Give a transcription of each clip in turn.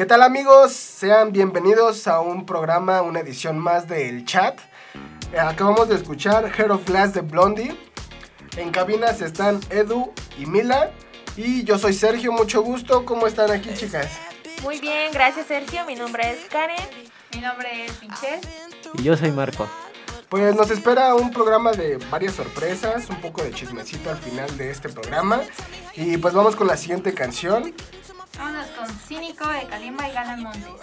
¿Qué tal amigos? Sean bienvenidos a un programa, una edición más del chat. Eh, acabamos de escuchar Hair of Glass de Blondie. En cabinas están Edu y Mila. Y yo soy Sergio, mucho gusto. ¿Cómo están aquí, chicas? Muy bien, gracias Sergio. Mi nombre es Karen. Mi nombre es Michelle. Y yo soy Marco. Pues nos espera un programa de varias sorpresas, un poco de chismecito al final de este programa. Y pues vamos con la siguiente canción. Vámonos con Cínico de Kalimba y Galan Montes.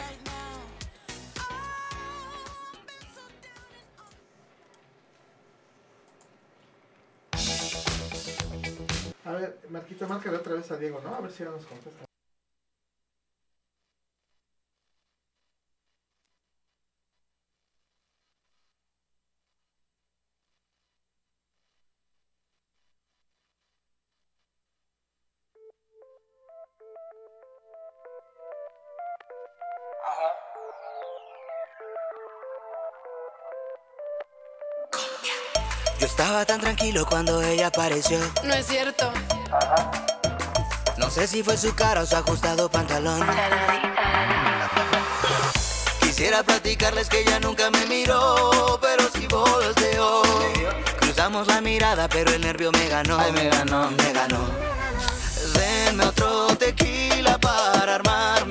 A ver, Marquita, márcale otra vez a Diego, ¿no? A ver si ya nos contesta. Yo estaba tan tranquilo cuando ella apareció. No es cierto. No sé si fue su cara o su ajustado pantalón. Quisiera platicarles que ella nunca me miró, pero si volteó. Cruzamos la mirada, pero el nervio me ganó. Ay, me ganó, me ganó. Denme otro tequila para armarme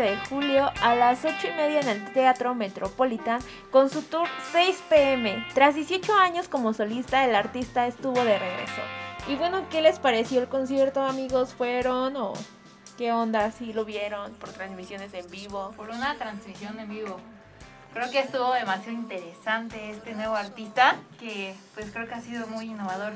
14 de julio a las 8 y media en el Teatro Metropolitan con su tour 6 pm. Tras 18 años como solista, el artista estuvo de regreso. Y bueno, ¿qué les pareció el concierto, amigos? ¿Fueron o qué onda? ¿Si lo vieron por transmisiones en vivo? Por una transmisión en vivo. Creo que estuvo demasiado interesante este nuevo artista que pues creo que ha sido muy innovador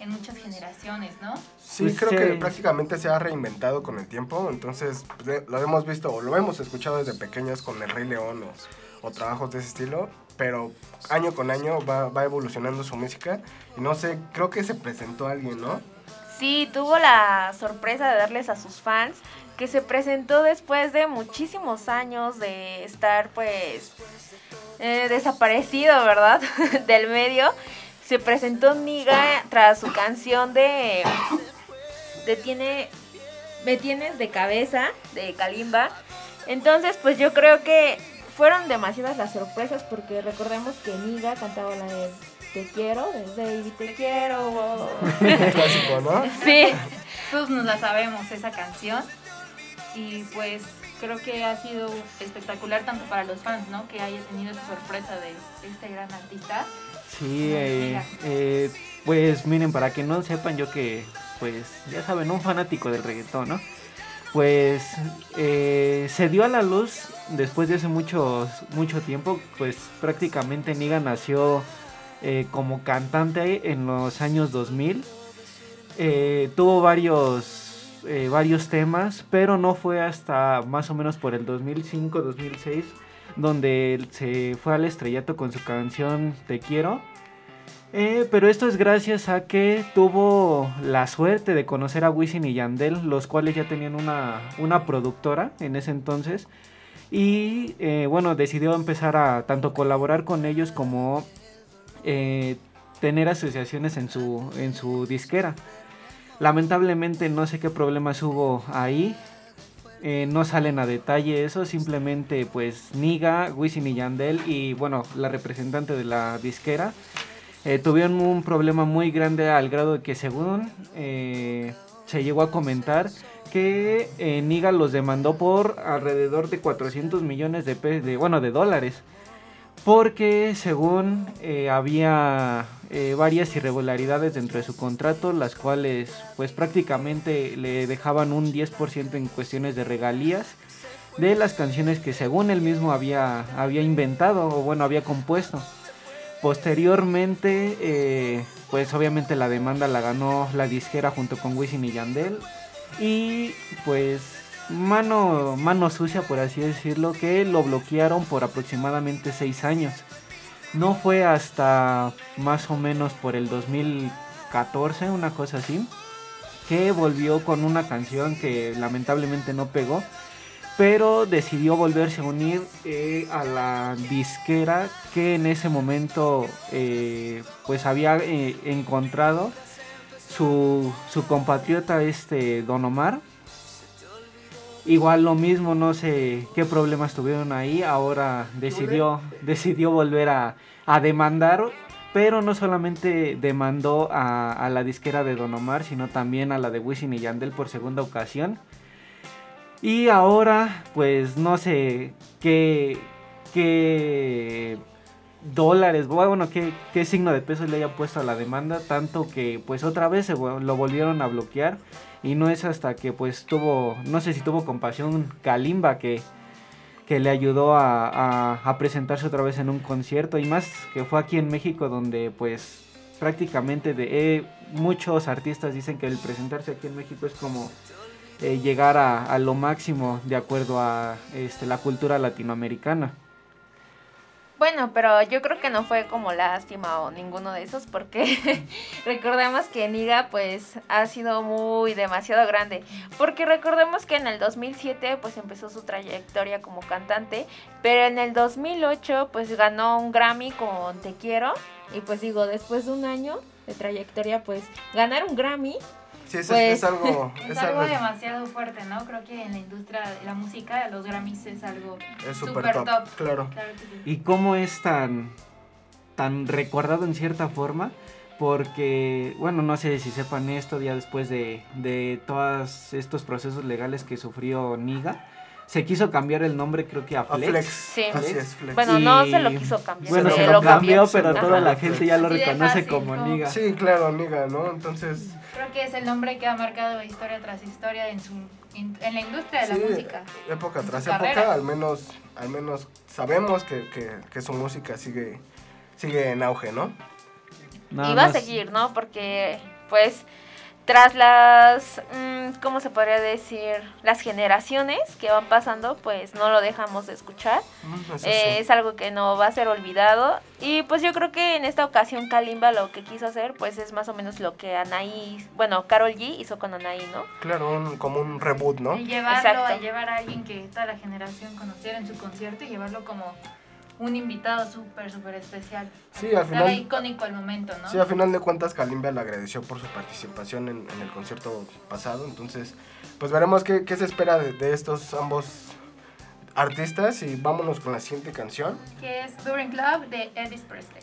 en muchas generaciones, ¿no? Sí, Pues, creo que eh, prácticamente se ha reinventado con el tiempo, entonces pues, lo hemos visto o lo hemos escuchado desde pequeños con el Rey León o, o trabajos de ese estilo, pero año con año va, va evolucionando su música y no sé, creo que se presentó alguien, ¿no? Sí, tuvo la sorpresa de darles a sus fans que se presentó después de muchísimos años de estar pues eh, desaparecido, ¿verdad? Del medio. Se presentó Niga tras su canción de, de Tiene Me tienes de cabeza de Kalimba. Entonces, pues yo creo que fueron demasiadas las sorpresas porque recordemos que Niga cantaba la de Te quiero, de Baby Te quiero. Clásico, ¿no? Sí, Todos nos la sabemos esa canción. Y pues creo que ha sido espectacular tanto para los fans, ¿no? Que haya tenido esa sorpresa de este gran artista. Sí, eh, eh, pues miren, para que no sepan yo que, pues ya saben, un fanático del reggaetón, ¿no? Pues eh, se dio a la luz después de hace mucho, mucho tiempo, pues prácticamente Niga nació eh, como cantante en los años 2000. Eh, tuvo varios, varios temas, pero no fue hasta más o menos por el 2005-2006 donde se fue al estrellato con su canción Te quiero. Eh, pero esto es gracias a que tuvo la suerte de conocer a Wisin y Yandel, los cuales ya tenían una, una productora en ese entonces. Y eh, bueno, decidió empezar a tanto colaborar con ellos como eh, tener asociaciones en su, en su disquera. Lamentablemente no sé qué problemas hubo ahí. Eh, no salen a detalle eso, simplemente pues Niga, Wisin y Yandel y bueno, la representante de la disquera eh, tuvieron un problema muy grande al grado de que según eh, se llegó a comentar que Niga los demandó por alrededor de 400 millones de, de bueno de dólares porque según eh, había eh, varias irregularidades dentro de su contrato, las cuales pues prácticamente le dejaban un 10% en cuestiones de regalías de las canciones que según él mismo había, había inventado o bueno había compuesto. Posteriormente, eh, pues obviamente la demanda la ganó la disquera junto con Wisin y Yandel. Y pues mano, mano sucia, por así decirlo, que lo bloquearon por aproximadamente seis años. No fue hasta más o menos por el 2014, una cosa así, que volvió con una canción que lamentablemente no pegó, pero decidió volverse a unir eh, a la disquera que en ese momento eh, pues había eh, encontrado su, su compatriota este Don Omar. Igual lo mismo, no sé qué problemas tuvieron ahí. Ahora decidió, decidió volver a, demandar. Pero no solamente demandó a, la disquera de Don Omar, sino también a la de Wisin y Yandel por segunda ocasión. Y ahora, pues no sé qué, qué dólares, bueno, qué, qué signo de peso le haya puesto a la demanda, tanto que pues otra vez lo volvieron a bloquear y no es hasta que pues tuvo, no sé si tuvo compasión Kalimba que, que le ayudó a, a- presentarse otra vez en un concierto y más que fue aquí en México donde pues prácticamente de, eh, muchos artistas dicen que el presentarse aquí en México es como eh, llegar a, a lo máximo de acuerdo a este, la cultura latinoamericana. Bueno, pero yo creo que no fue como lástima o ninguno de esos porque recordemos que Niga pues ha sido muy demasiado grande. Porque recordemos que en el 2007 pues empezó su trayectoria como cantante, pero en el 2008 pues ganó un Grammy con Te Quiero y pues digo, después de un año de trayectoria pues ganar un Grammy Sí, es, Pues- es algo. Es, Es, algo algo demasiado fuerte, ¿no? Creo que en la industria de la música, los Grammys es algo súper súper top, top. Claro. Claro que sí. Y cómo es tan, tan recordado en cierta forma, porque, bueno, no sé si sepan esto, ya después de, de todos estos procesos legales que sufrió Niga, se quiso cambiar el nombre creo que a A Flex. Flex. Sí. Así es, Flex. Bueno, no se lo quiso cambiar. Bueno, Se se lo lo cambió, pero toda la gente ya lo reconoce fácil, como. Niga. Sí, claro, Niga, ¿no? Entonces, Creo que es el nombre que ha marcado historia tras historia en, su, en, en la industria de sí, la música. época tras carrera. época, al menos, al menos sabemos que, que, que su música sigue, sigue en auge, ¿no? Nada y va a seguir, ¿no? Porque, pues, tras las, mm, ¿cómo se podría decir? Las generaciones que van pasando, pues no lo dejamos de escuchar. Eso Eh. Es algo que no va a ser olvidado. Y pues yo creo que en esta ocasión Kalimba lo que quiso hacer, pues es más o menos lo que Anaí, bueno, Carol G hizo con Anaí, ¿no? Claro, un- como un reboot, ¿no? Y llevarlo, Exacto. a llevar a alguien que toda la generación conociera en su concierto y llevarlo como un invitado súper, súper especial. Sí, al final, icónico el momento, ¿no? sí, al final de cuentas Kalimba le agradeció por su participación en, en el concierto pasado. Entonces, pues veremos qué, qué se espera de, de estos ambos artistas y vámonos con la siguiente canción. Que es During Club de Elvis Presley.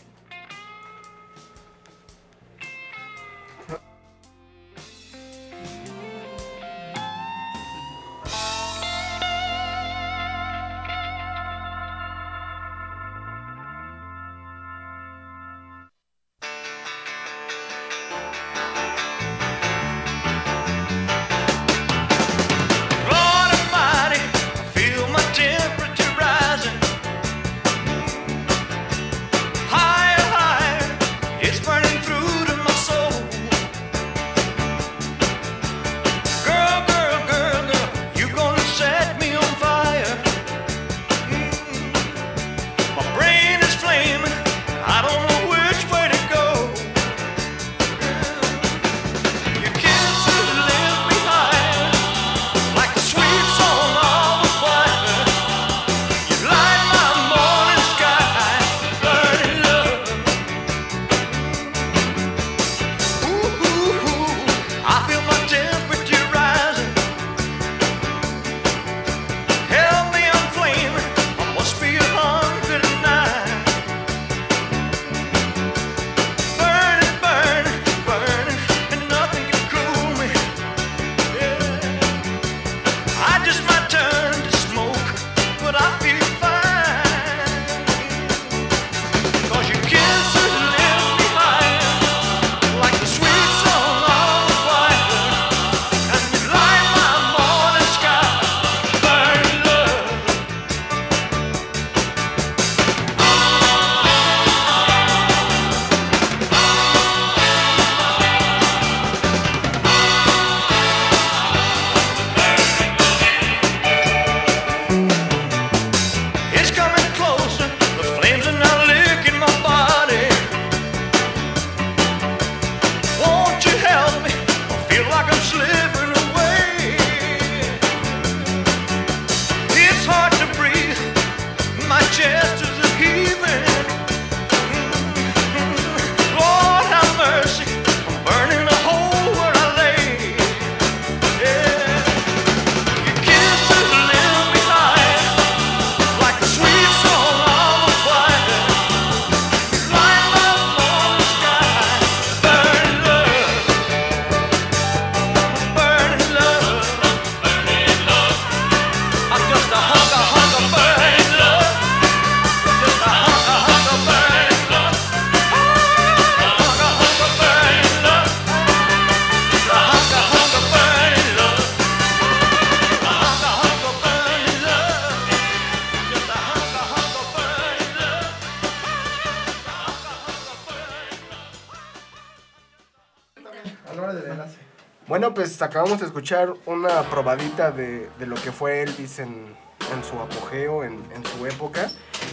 Acabamos de escuchar una probadita de, de lo que fue Elvis en, en su apogeo, en, en su época.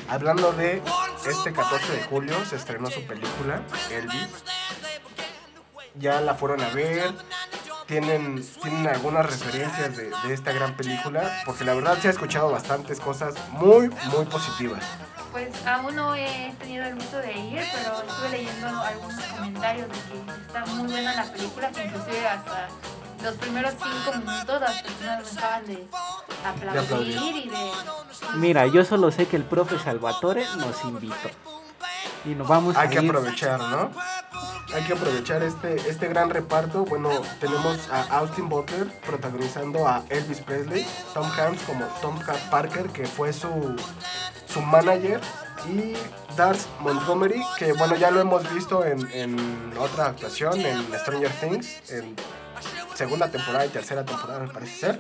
Hablando de este 14 de julio se estrenó su película, Elvis. Ya la fueron a ver. Tienen, tienen algunas referencias de, de esta gran película, porque la verdad se ha escuchado bastantes cosas muy, muy positivas. Pues aún no he tenido el gusto de ir, pero estuve leyendo algunos comentarios de que está muy buena la película, que inclusive hasta los primeros cinco minutos las personas dejaban de aplaudir, aplaudir. y de... Mira, yo solo sé que el profe Salvatore nos invitó. Y nos vamos Hay a que ir. aprovechar, ¿no? Hay que aprovechar este, este gran reparto. Bueno, tenemos a Austin Butler protagonizando a Elvis Presley, Tom Hanks como Tom Parker, que fue su, su manager, y Darcy Montgomery, que bueno, ya lo hemos visto en, en otra actuación, en Stranger Things, en segunda temporada y tercera temporada, me parece ser.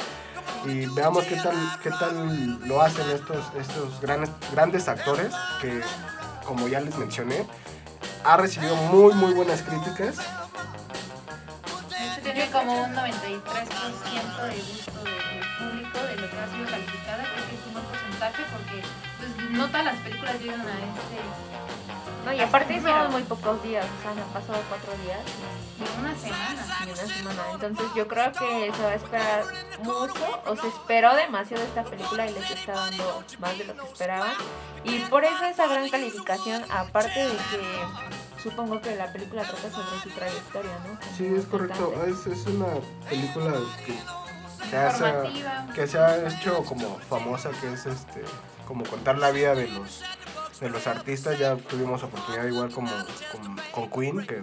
Y veamos qué tal, qué tal lo hacen estos, estos grandes, grandes actores que, como ya les mencioné, ha recibido muy, muy buenas críticas. Tiene como un 93% de gusto de- del público de lo que ha sido calificada, creo que es un buen porcentaje. porque pues, no todas las películas llegan a este No, y aparte Número. son muy pocos días, o sea, han pasado cuatro días de una semana. y una semana. Entonces yo creo que se va a esperar mucho, o se esperó demasiado esta película y les está dando más de lo que esperaban. Y por eso esa gran calificación, aparte de que supongo que la película trata sobre su trayectoria, ¿no? Como Sí, es correcto. Es, es una película que se, que se ha hecho como famosa, que es este como contar la vida de los de los artistas. Ya tuvimos oportunidad igual como con, con Queen, que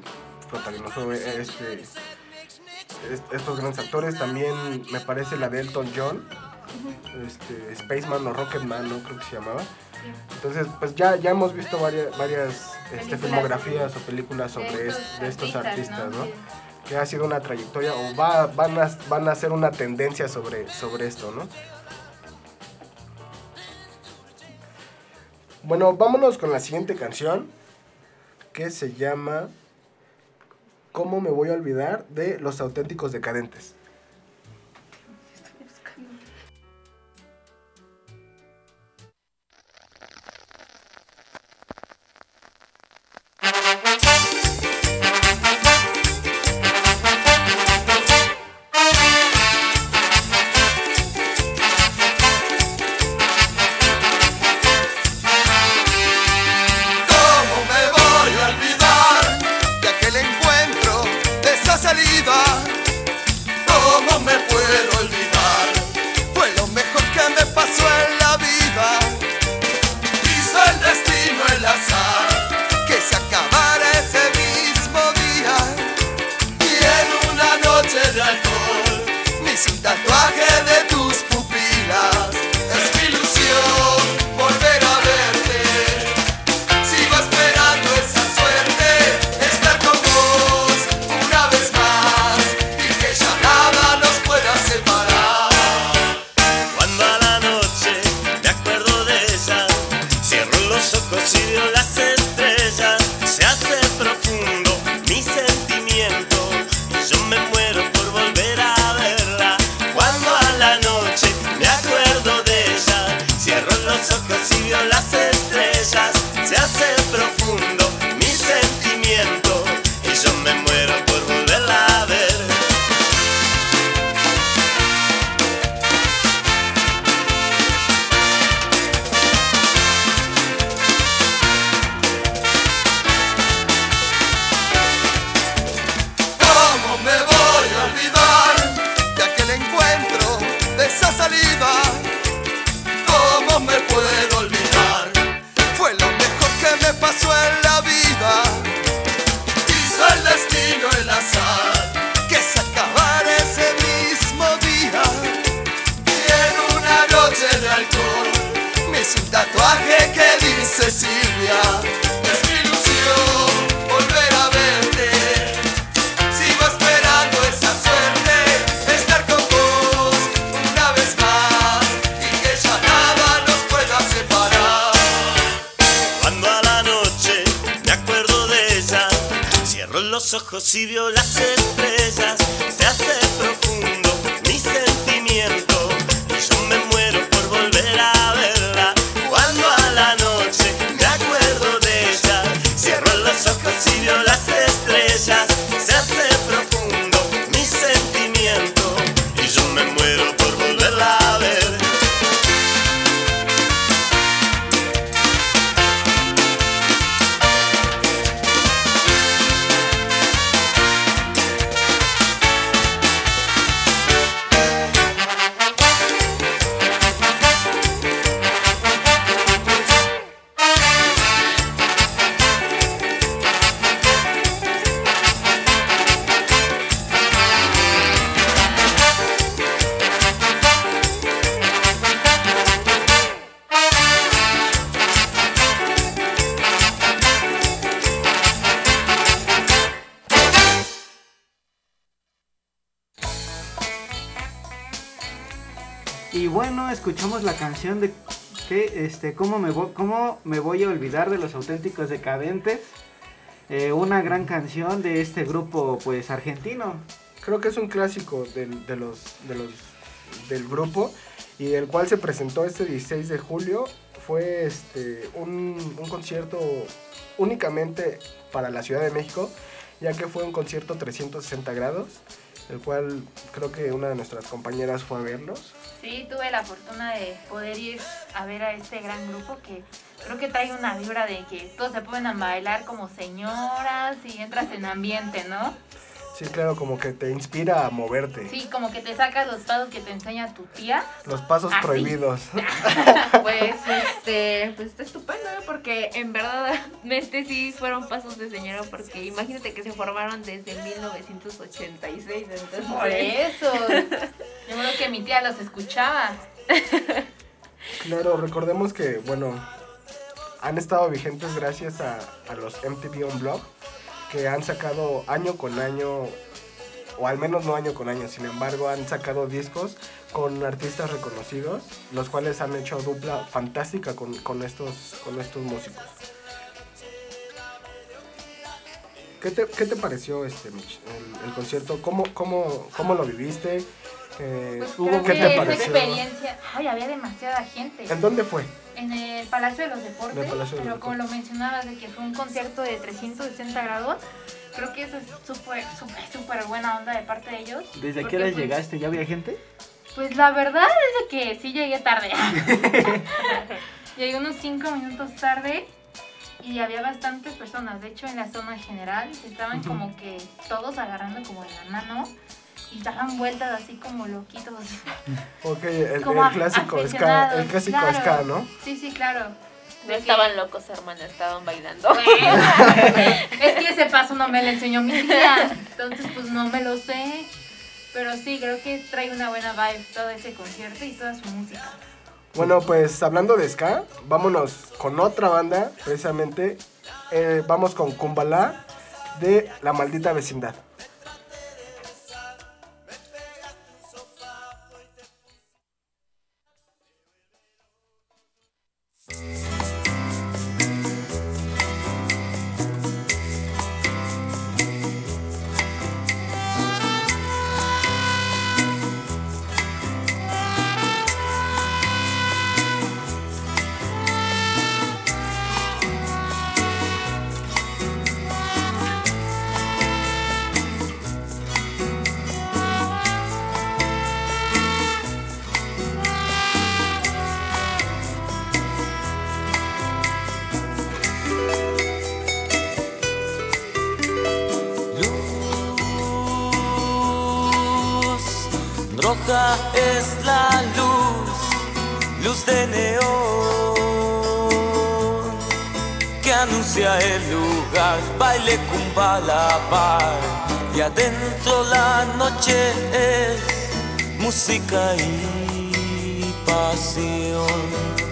protagonizó este, est- estos grandes actores. También me parece la de Elton John, este, Spaceman o Rocketman, ¿no? Creo que se llamaba. Entonces, pues ya, ya hemos visto varias, varias este, filmografías o películas sobre de est- de estos artistas, ¿no? Sí. que ha sido una trayectoria o va, van, a, van a hacer una tendencia sobre, sobre esto, ¿no? Bueno, vámonos con la siguiente canción que se llama ¿Cómo me voy a olvidar de los auténticos decadentes? Escuchamos la canción de que este cómo me voy, cómo me voy a olvidar de los auténticos decadentes. Eh, una gran canción de este grupo pues argentino. Creo que es un clásico del, de los, de los, del grupo y el cual se presentó este 16 de julio. Fue este, un, un concierto únicamente para la Ciudad de México, ya que fue un concierto 360 grados, el cual creo que una de nuestras compañeras fue a verlos. Sí, tuve la fortuna de poder ir a ver a este gran grupo que creo que trae una vibra de que todos se ponen a bailar como señoras y entras en ambiente, ¿no? Sí, claro, como que te inspira a moverte. Sí, como que te sacas los pasos que te enseña tu tía. Los pasos Así. prohibidos. Pues, este, pues está estupendo, ¿eh? porque en verdadmente sí fueron pasos de señora, porque imagínate que se formaron desde 1986, entonces... Por eso. Yo creo que mi tía los escuchaba. Claro, recordemos que, bueno, han estado vigentes gracias a, a los MTV Unplugged, que han sacado año con año, o al menos no año con año, sin embargo, han sacado discos con artistas reconocidos, los cuales han hecho dupla fantástica con, con estos, con estos músicos. ¿Qué te, qué te pareció este Mitch, el, el concierto? ¿Cómo, cómo, ¿Cómo lo viviste? Eh, Pues ¿qué te pareció? experiencia. Ay, había demasiada gente. ¿En dónde fue? En el Palacio de los Deportes, de pero como lo mencionabas, de que fue un concierto de 360 grados, creo que eso es súper, súper, súper buena onda de parte de ellos. ¿Desde qué hora pues, llegaste? ¿Ya había gente? Pues la verdad es de que sí llegué tarde. llegué unos 5 minutos tarde y había bastantes personas. De hecho, en la zona general estaban como que todos agarrando como de la mano daban vueltas así como loquitos. Ok, el, Como el clásico ska, el clásico claro. ska, ¿no? Sí, sí, claro. No De estaban locos, hermana, estaban bailando. es que ese paso no me lo enseñó mi tía, entonces pues no me lo sé. Pero sí, creo que trae una buena vibe todo ese concierto y toda su música. Bueno, pues hablando de ska, vámonos con otra banda, precisamente. eh, vamos con Kumbala de La Maldita Vecindad. Luz de neón que anuncia el lugar, baile cumbala bar y adentro la noche es música y pasión.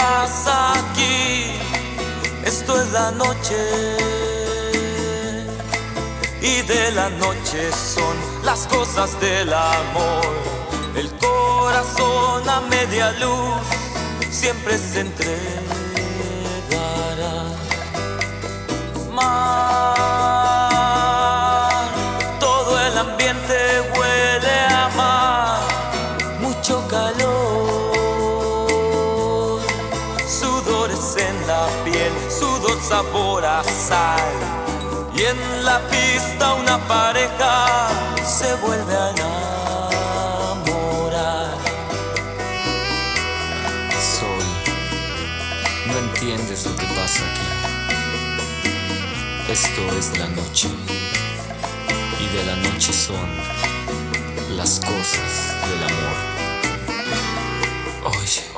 Pasa aquí. Esto es la noche. Y de la noche son las cosas del amor. El corazón a media luz siempre se entregará. Mar, sabor a sal, y en la pista una pareja se vuelve a enamorar. Sol, no entiendes lo que pasa aquí. Esto es la noche. Y de la noche son las cosas del amor. Oye,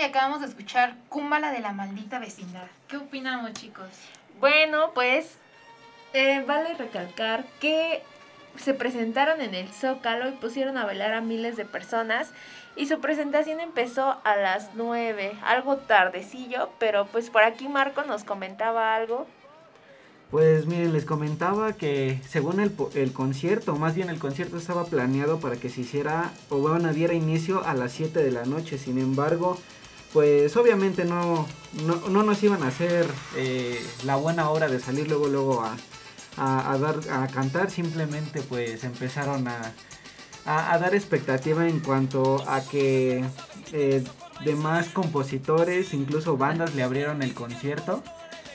y acabamos de escuchar Cúmbala de la maldita vecindad. ¿Qué opinamos, chicos? Bueno, pues eh, vale recalcar que se presentaron en el Zócalo y pusieron a bailar a miles de personas y su presentación empezó a las 9, algo tardecillo, pero pues por aquí Marco nos comentaba algo. Pues miren, les comentaba que según el, po- el concierto, más bien el concierto estaba planeado para que se hiciera o bueno, diera inicio a las 7 de la noche. Sin embargo, pues obviamente no, no, no nos iban a hacer eh, la buena hora de salir luego luego a, a, a dar a cantar. Simplemente pues empezaron a, a, a dar expectativa en cuanto a que eh, demás compositores, incluso bandas le abrieron el concierto.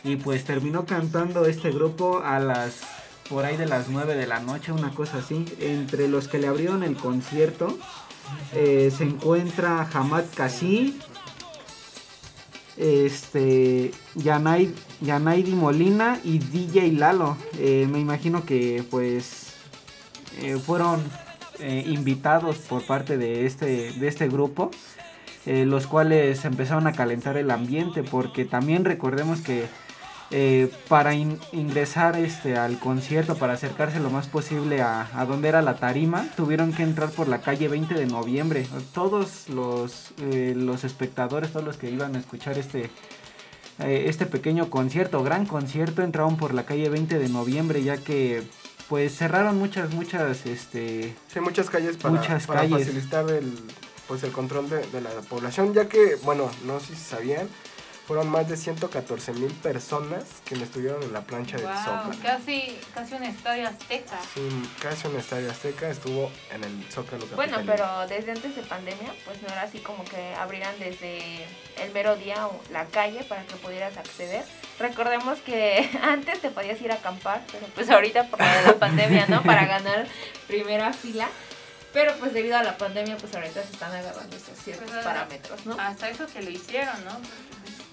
Y pues terminó cantando este grupo a las por ahí de las 9 de la noche, una cosa así. Entre los que le abrieron el concierto eh, se encuentra Hamad Kasi, este Yanay, Yanaidi Molina y DJ Lalo. Eh, me imagino que pues eh, fueron eh, invitados por parte de este, de este grupo. los cuales empezaron a calentar el ambiente porque también recordemos que eh, para in- ingresar este al concierto, para acercarse lo más posible a, a donde era la tarima, tuvieron que entrar por la calle 20 de noviembre. Todos los, eh, los espectadores, todos los que iban a escuchar este, eh, este pequeño concierto, gran concierto, entraron por la calle 20 de noviembre, ya que pues cerraron muchas, muchas, este, Sí, muchas calles para, Muchas para calles. facilitar el, pues el control de, de la población, ya que, bueno, no sé si sabían, fueron más de 114 mil personas que estuvieron en la plancha del Wow, Zócalo. casi, casi un estadio azteca. Sí, casi un estadio azteca estuvo en el Zócalo Bueno, pero desde antes de pandemia, pues no era así como que abrieran desde el mero día o la calle para que pudieras acceder. Recordemos que antes te podías ir a acampar, pero pues ahorita por la de la pandemia, ¿no? Para ganar primera fila. Pero pues debido a la pandemia, pues ahorita se están agarrando esos ciertos Pues, parámetros, ¿no? Hasta eso que lo hicieron, ¿no?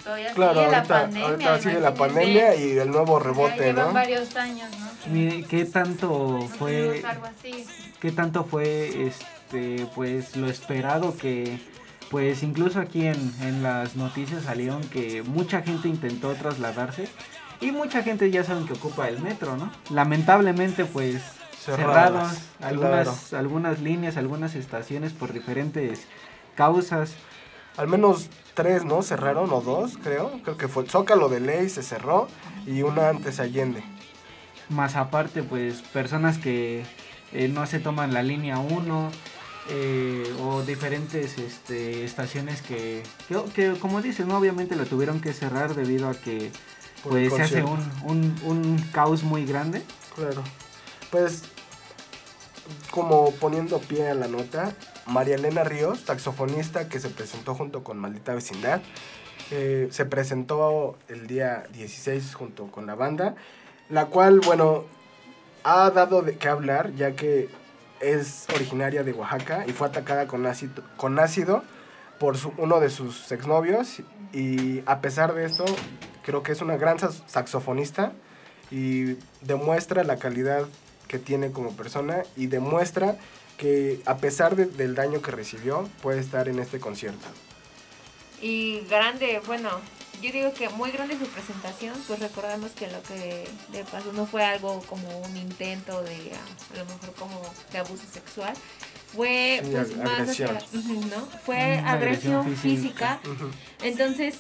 Todavía Claro, sigue la ahorita, pandemia. ahorita sigue la pandemia y el nuevo Ya rebote, llevan ¿no? varios años, ¿no? mire, ¿qué tanto No fue tuvimos algo así. qué tanto fue este pues lo esperado que pues incluso aquí en, en las noticias salieron que mucha gente intentó trasladarse y mucha gente ya saben que ocupa el metro, ¿no? Lamentablemente pues Cerradas, algunas algunas líneas, algunas estaciones por diferentes causas. Al menos tres, ¿no? Cerraron o dos, creo. Creo que fue el Zócalo de Ley se cerró y una antes Allende. Más aparte, pues personas que eh, no se toman la línea 1 eh, o diferentes este, estaciones que, que, que, como dices, ¿no? obviamente lo tuvieron que cerrar debido a que pues se hace un, un caos muy grande. Claro. Pues, como poniendo pie a la nota, María Elena Ríos, saxofonista que se presentó junto con Maldita Vecindad, eh, se presentó el día 16 junto con la banda, la cual, bueno, ha dado de qué hablar, ya que es originaria de Oaxaca y fue atacada con ácido, con ácido por uno de sus exnovios. Y a pesar de esto, creo que es una gran sax- saxofonista y demuestra la calidad que tiene como persona y demuestra que a pesar de- del daño que recibió puede estar en este concierto. Y grande, bueno, yo digo que muy grande su presentación, pues recordamos que lo que le pasó no fue algo como un intento de a lo mejor como de abuso sexual, fue Sí, pues ag- más hacia- agresión. ¿no? Fue Una agresión, agresión física. Entonces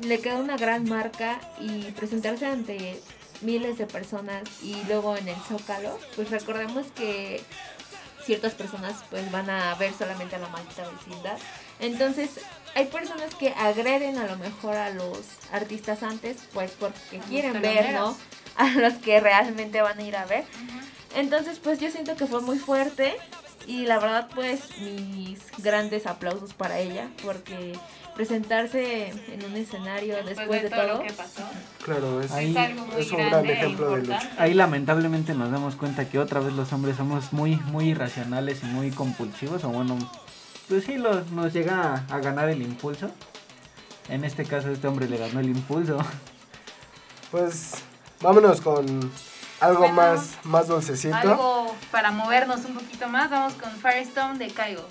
le queda una gran marca y presentarse ante miles de personas y luego en el Zócalo, pues recordemos que ciertas personas pues van a ver solamente a la maldita vecindad. Entonces hay personas que agreden a lo mejor a los artistas antes pues porque quieren ver, ¿no? A los que realmente van a ir a ver. Entonces pues yo siento que fue muy fuerte y la verdad pues mis grandes aplausos para ella porque presentarse en un escenario después, de, todo, lo que pasó. Claro, es, Ahí- es algo muy es un grande gran e ejemplo de lucha. Ahí lamentablemente nos damos cuenta que otra vez los hombres somos muy, muy irracionales y muy compulsivos, o bueno, pues sí, lo- nos llega a, a ganar el impulso. En este caso este hombre le ganó el impulso. Pues vámonos con algo Bueno, más, más dulcecito. Algo para movernos un poquito más, vamos con Firestone de Kaigo.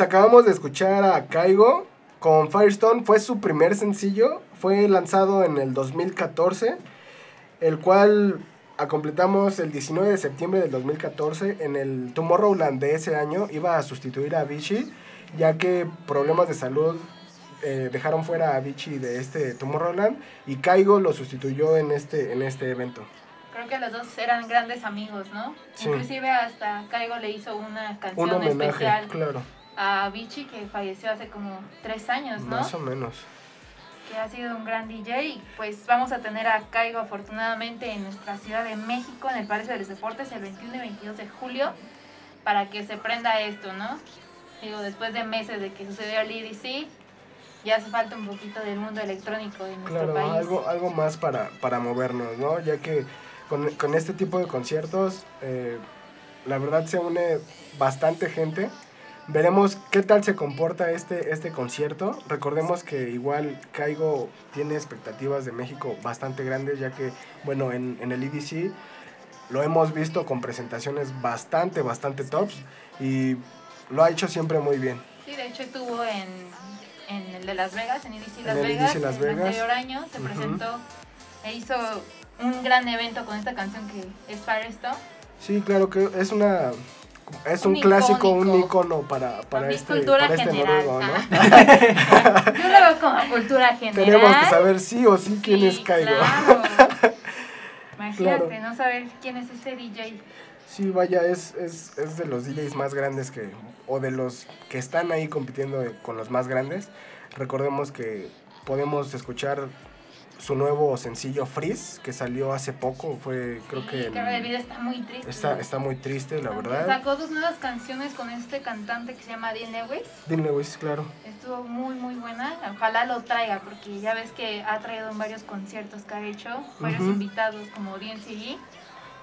Pues acabamos de escuchar a Kaigo con Firestone. Fue su primer sencillo. Fue lanzado en el 2014. El cual completamos el 19 de septiembre del 2014. En el Tomorrowland de ese año iba a sustituir a Avicii. Ya que problemas de salud eh, dejaron fuera a Avicii de este Tomorrowland. Y Kaigo lo sustituyó en este, en este evento. Creo que los dos eran grandes amigos, ¿no? Sí. Inclusive hasta Caigo le hizo una Un canción homenaje, especial claro. A Vichy que falleció hace como tres años, ¿no? Más o menos. que ha sido un gran DJ. Pues vamos a tener a Caigo afortunadamente en nuestra Ciudad de México, en el Palacio de los Deportes, el 21 y 22 de julio, para que se prenda esto, ¿no? Digo, después de meses de que sucedió el EDC, ya hace falta un poquito del mundo electrónico en nuestro Claro, país. algo, algo más para, para movernos, ¿no? Ya que con, con este tipo de conciertos, eh, la verdad se une bastante gente. Veremos qué tal se comporta este, este concierto. Recordemos que igual Caigo tiene expectativas de México bastante grandes, ya que, bueno, en, en el EDC lo hemos visto con presentaciones bastante, bastante tops y lo ha hecho siempre muy bien. Sí, de hecho estuvo en, en el de Las Vegas, en EDC Las En el Vegas, EDC Las el Vegas. anterior año, se presentó e hizo un gran evento con esta canción que es Firestone. Sí, claro que es una es un, Un clásico, un icono para, para mí este, cultura para este general. noruego, ¿no? Yo lo veo como cultura general. Tenemos que saber sí o sí quién es Kaigo. claro. Imagínate, Claro. no saber quién es ese DJ. Sí, vaya, es, es, es de los DJs más grandes que, o de los que están ahí compitiendo con los más grandes. Recordemos que podemos escuchar su nuevo sencillo Freeze, que salió hace poco, fue creo que... Que video está muy triste. Está, está muy triste, la verdad. Sacó dos nuevas canciones con este cantante que se llama Dean Lewis. Dean Lewis, claro. Estuvo muy, muy buena. Ojalá lo traiga, porque ya ves que ha traído en varios conciertos que ha hecho, varios invitados como DNCG,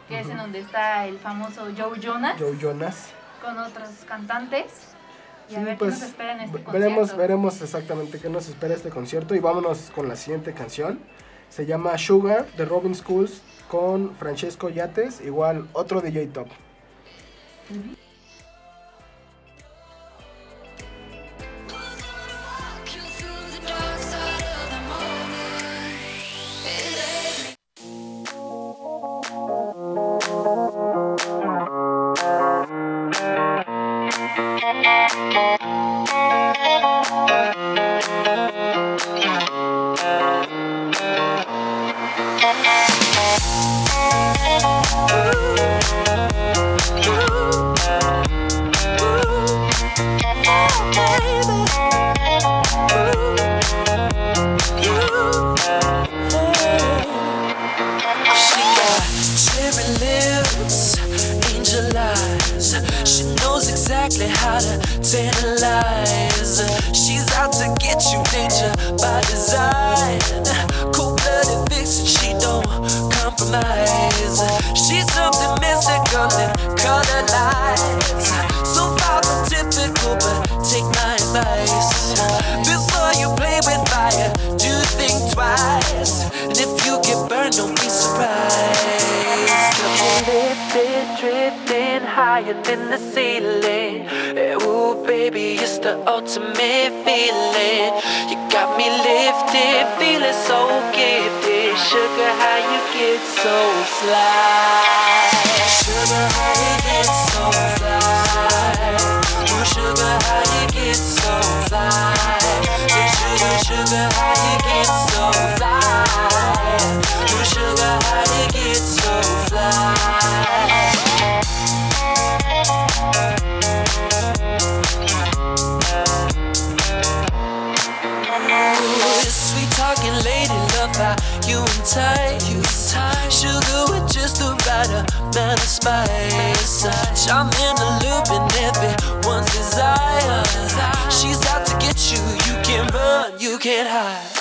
que es en donde está el famoso Joe Jonas, Joe Jonas. con otros cantantes. Y a Sí, ver pues, qué nos espera en este ve- concierto. veremos, veremos exactamente qué nos espera este concierto y vámonos con la siguiente canción. Se llama Sugar de Robin Schools con Francesco Yates, igual otro DJ top. Got tantalize. She's out to get you, danger by design. Higher than the ceiling. Eh, Ooh, baby, it's the ultimate feeling. You got me lifted, feeling so gifted. Sugar, how you get so fly? Sugar, how you get so fly? Entice. Sugar with just the right amount of spice. Charming, alluring, everyone's desire. She's out to get you, you can't run, you can't hide.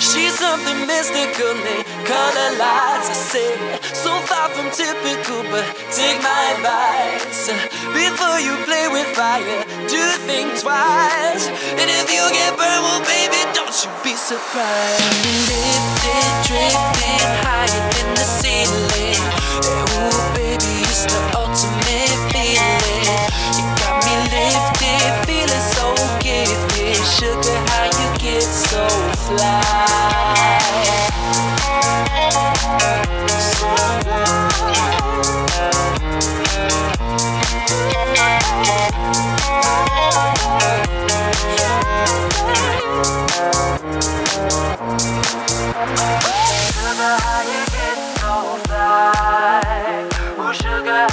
She's something mystical in color lights. I say, so far from typical, but take my advice. Before you play with fire, do think twice. And if you get burned, well, baby, don't you be surprised. Lifted, drifting higher than the ceiling. Ooh, baby, it's the ultimate sugar,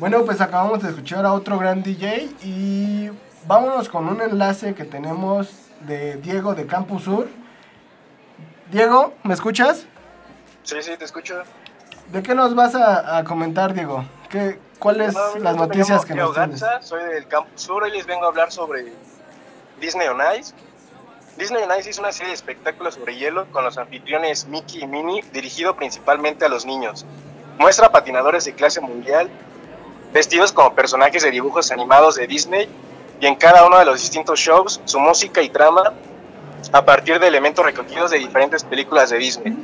Bueno, pues acabamos de escuchar a otro gran DJ y vámonos con un enlace que tenemos de Diego de Campus Sur. Diego, ¿me escuchas? Sí, sí, te escucho. ¿De qué nos vas a, a comentar, Diego? ¿Qué, ¿Cuáles No, las noticias que nos tienes? Soy del Campus Sur y les vengo a hablar sobre Disney on Ice. Disney on Ice es una serie de espectáculos sobre hielo con los anfitriones Mickey y Minnie, dirigido principalmente a los niños. Muestra patinadores de clase mundial, vestidos como personajes de dibujos animados de Disney, y en cada uno de los distintos shows, su música y trama a partir de elementos recogidos de diferentes películas de Disney.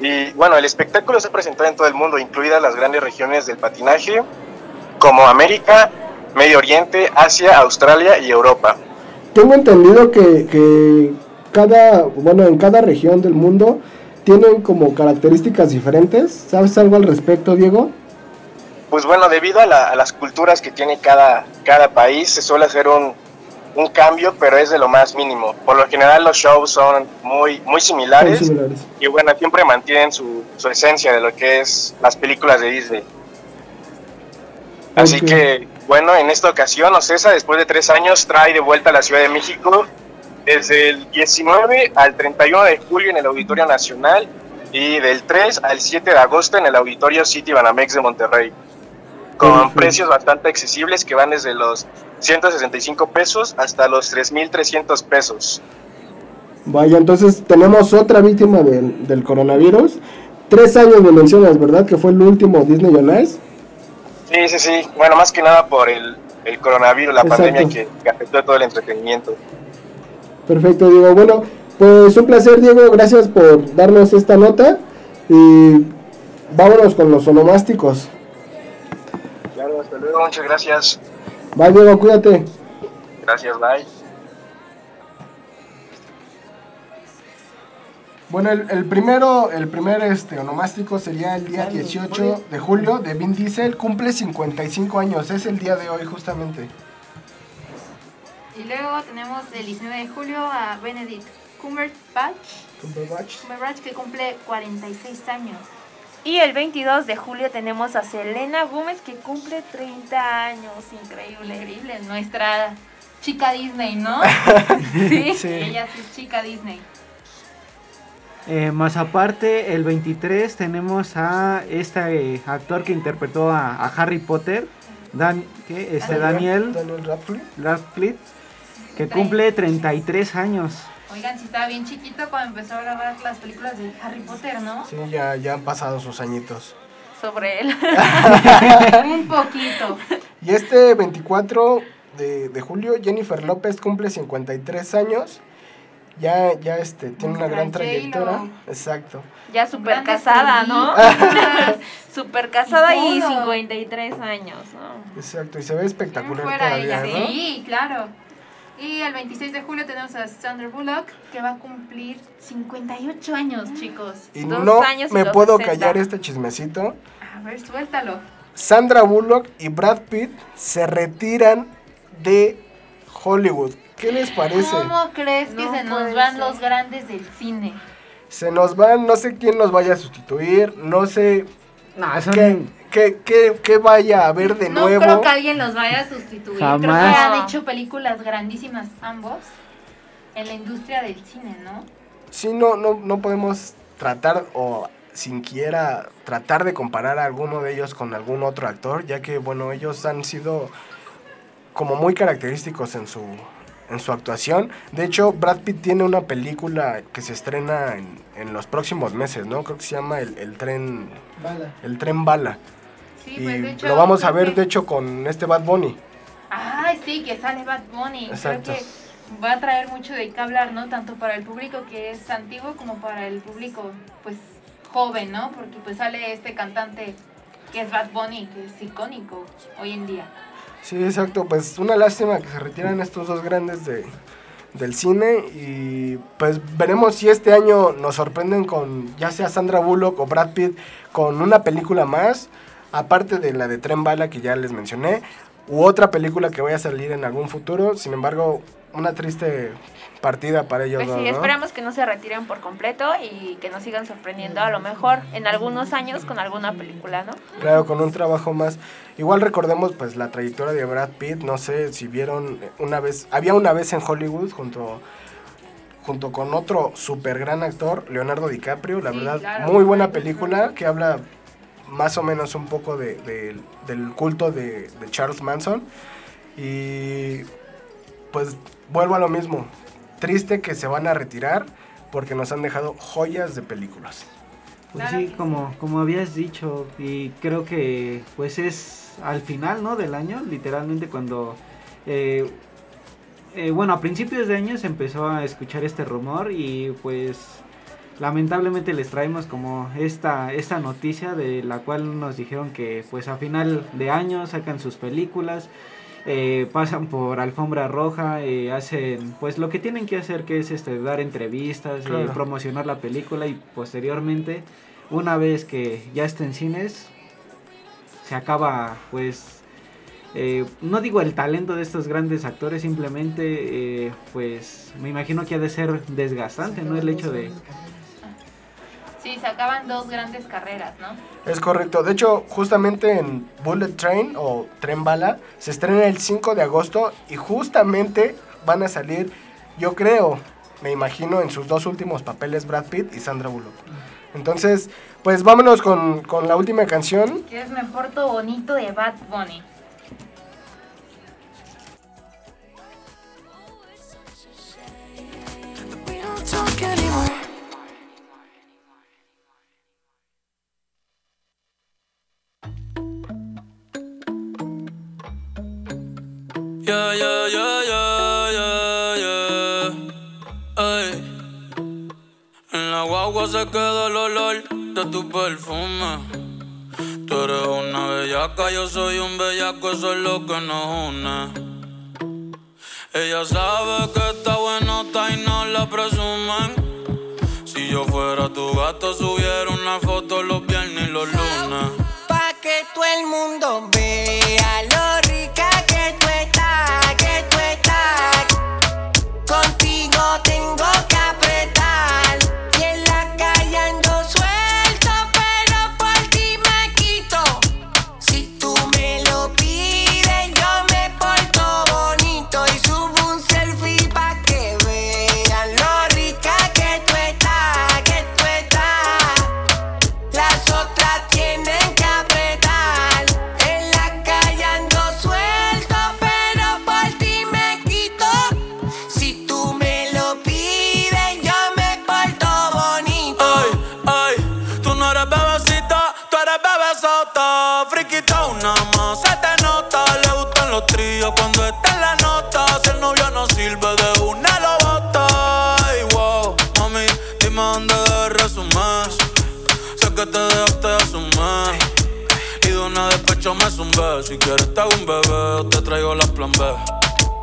Y bueno, el espectáculo se ha presentado en todo el mundo, incluidas las grandes regiones del patinaje, como América, Medio Oriente, Asia, Australia y Europa. Tengo entendido que, que cada, bueno, en cada región del mundo tienen como características diferentes. ¿Sabes algo al respecto, Diego? Pues bueno, debido a, la- a las culturas que tiene cada, cada país, se suele hacer un, un cambio, pero es de lo más mínimo. Por lo general los shows son muy, muy similares, y bueno, siempre mantienen su, su esencia de lo que es las películas de Disney. Así que, bueno, en esta ocasión, Ocesa, después de tres años, trae de vuelta a la Ciudad de México desde el 19 al 31 de julio en el Auditorio Nacional y del 3 al 7 de agosto en el Auditorio City Banamex de Monterrey. Con precios bastante accesibles que van desde los 165 pesos hasta los 3.300 pesos. Vaya, entonces tenemos otra víctima del, del coronavirus. Tres años me mencionas, ¿verdad? Que fue el último Disney on Ice. Sí, sí, sí. Bueno, más que nada por el, el coronavirus, la Exacto. pandemia que, que afectó todo el entretenimiento. Perfecto, Diego. Bueno, pues un placer, Diego. Gracias por darnos esta nota. Y vámonos con los onomásticos. Hasta luego. Muchas gracias. Bye, Diego, cuídate. Gracias, bye. Bueno, el, el primero, el primer este, onomástico sería el día 18 de julio de Vin Diesel. Cumple 55 años. Es el día de hoy, justamente. Y luego tenemos el 19 de julio a Benedict Cumberbatch, Cumberbatch que cumple 46 años. Y el 22 de julio tenemos a Selena Gómez que cumple 30 años. Increíble. Increíble, nuestra chica Disney, ¿no? Sí. Sí. Ella sí es chica Disney. Eh, más aparte, el 23 tenemos a este eh, actor que interpretó a, a Harry Potter, Dan, ¿qué? Este, Daniel Daniel Radcliffe. Radcliffe, que cumple 33 años. Oigan, si estaba bien chiquito cuando empezó a grabar las películas de Harry Potter, ¿no? Sí, ya, ya han pasado sus añitos. Sobre él. Un poquito. Y este 24 de, de julio, Jennifer López cumple 53 años. Ya, ya este, tiene una gran trayectoria. Exacto. Ya súper Grandes casada, ¿no? súper casada y, Y todo. 53 años, ¿no? Exacto, y se ve espectacular fuera todavía, ella, ¿no? sí, claro. Y el 26 de julio tenemos a Sandra Bullock, que va a cumplir 58 años, chicos. Y Dos no años y me dos puedo callar este chismecito. A ver, suéltalo. Sandra Bullock y Brad Pitt se retiran de Hollywood. ¿Qué les parece? ¿Cómo crees que No se nos van ser. los grandes del cine? Se nos van, no sé quién nos vaya a sustituir, no sé No, son- qué, qué, qué- qué vaya a haber de no nuevo. creo que alguien los vaya a sustituir. Creo que han hecho películas grandísimas ambos en la industria del cine, ¿no? Sí, no, no, no podemos tratar o siquiera tratar de comparar a alguno de ellos con algún otro actor, ya que, bueno, ellos han sido como muy característicos en su, en su actuación. De hecho, Brad Pitt tiene una película que se estrena en, en los próximos meses, ¿no? Creo que se llama El, el tren Bala. el tren bala. Sí, y pues de hecho. lo vamos a ver, de hecho, con este Bad Bunny. Ay, sí, que sale Bad Bunny. Exacto. Creo que va a traer mucho de qué hablar, ¿no? Tanto para el público que es antiguo como para el público, pues, joven, ¿no? Porque pues sale este cantante que es Bad Bunny, que es icónico hoy en día. Sí, exacto. Pues una lástima que se retiran estos dos grandes de, del cine y pues veremos si este año nos sorprenden con ya sea Sandra Bullock o Brad Pitt con una película más, aparte de la de Tren Bala que ya les mencioné, u otra película que vaya a salir en algún futuro. Sin embargo, una triste partida para ellos. Pues sí, ¿no? esperamos que no se retiren por completo y que nos sigan sorprendiendo a lo mejor en algunos años con alguna película, ¿no? Claro, con un trabajo más. Igual recordemos pues la trayectoria de Brad Pitt, no sé si vieron una vez, había una vez en Hollywood junto junto con otro super gran actor, Leonardo DiCaprio, la Sí, verdad, claro. muy buena película que habla más o menos un poco de, de- del culto de, de Charles Manson y pues vuelvo a lo mismo, triste que se van a retirar porque nos han dejado joyas de películas. Pues Claro sí, como, como habías dicho, y creo que pues es al final, ¿no? Del año, literalmente cuando, eh, eh, bueno, a principios de año se empezó a escuchar este rumor y pues lamentablemente les traemos como esta, esta noticia de la cual nos dijeron que pues a final de año sacan sus películas, eh, pasan por alfombra roja, eh, hacen pues lo que tienen que hacer que es este dar entrevistas, eh, promocionar la película y posteriormente una vez que ya esté en cines se acaba pues eh, no digo el talento de estos grandes actores simplemente eh, pues me imagino que ha de ser desgastante no el hecho de Sí, se acaban dos grandes carreras, ¿no? Es correcto. De hecho, justamente en Bullet Train o Tren Bala se estrena el 5 de agosto y justamente van a salir, yo creo, me imagino, en sus dos últimos papeles Brad Pitt y Sandra Bullock. Entonces, pues vámonos con, con la última canción. Que es Me Porto Bonito de Bad Bunny. Yeah, yeah, yeah, yeah, yeah, yeah. En la guagua se queda el olor de tu perfume. Tú eres una bellaca, yo soy un bellaco, eso es lo que nos une. Ella sabe que está buenota y no la presumen. Si yo fuera tu gato, subiera una foto los viernes y los lunes. Pa' que todo el mundo vea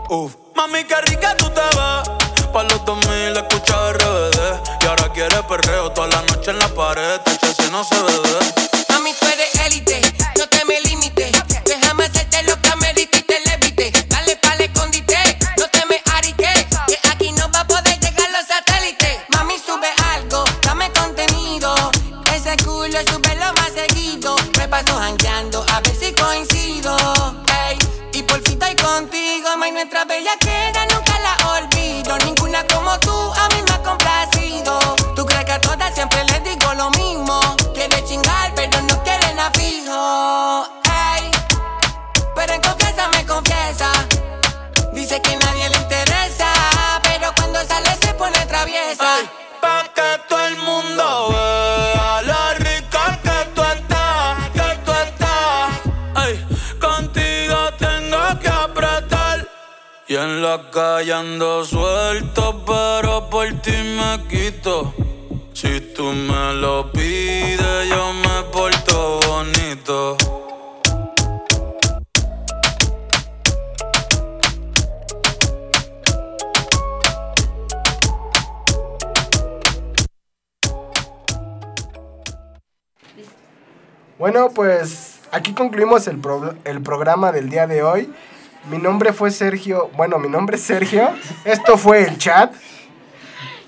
off. La calle ando suelto, pero por ti me quito. Si tú me lo pides, yo me porto bonito. Bueno, pues aquí concluimos el, pro- el programa del día de hoy. Mi nombre fue Sergio. Bueno, mi nombre es Sergio. Esto fue el chat.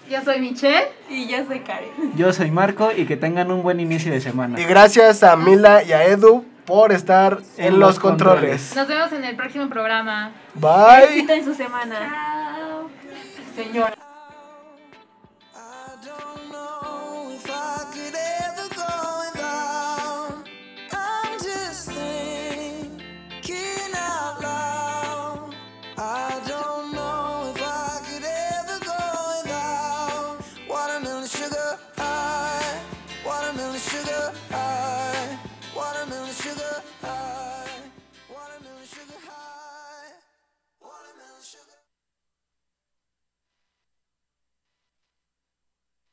Yo soy Michelle. Y yo soy Karen. Yo soy Marco y que tengan un buen inicio de semana. Y gracias a Mila y a Edu por estar en, En los los controles. Nos vemos en el próximo programa. Bye. En su semana. Señora.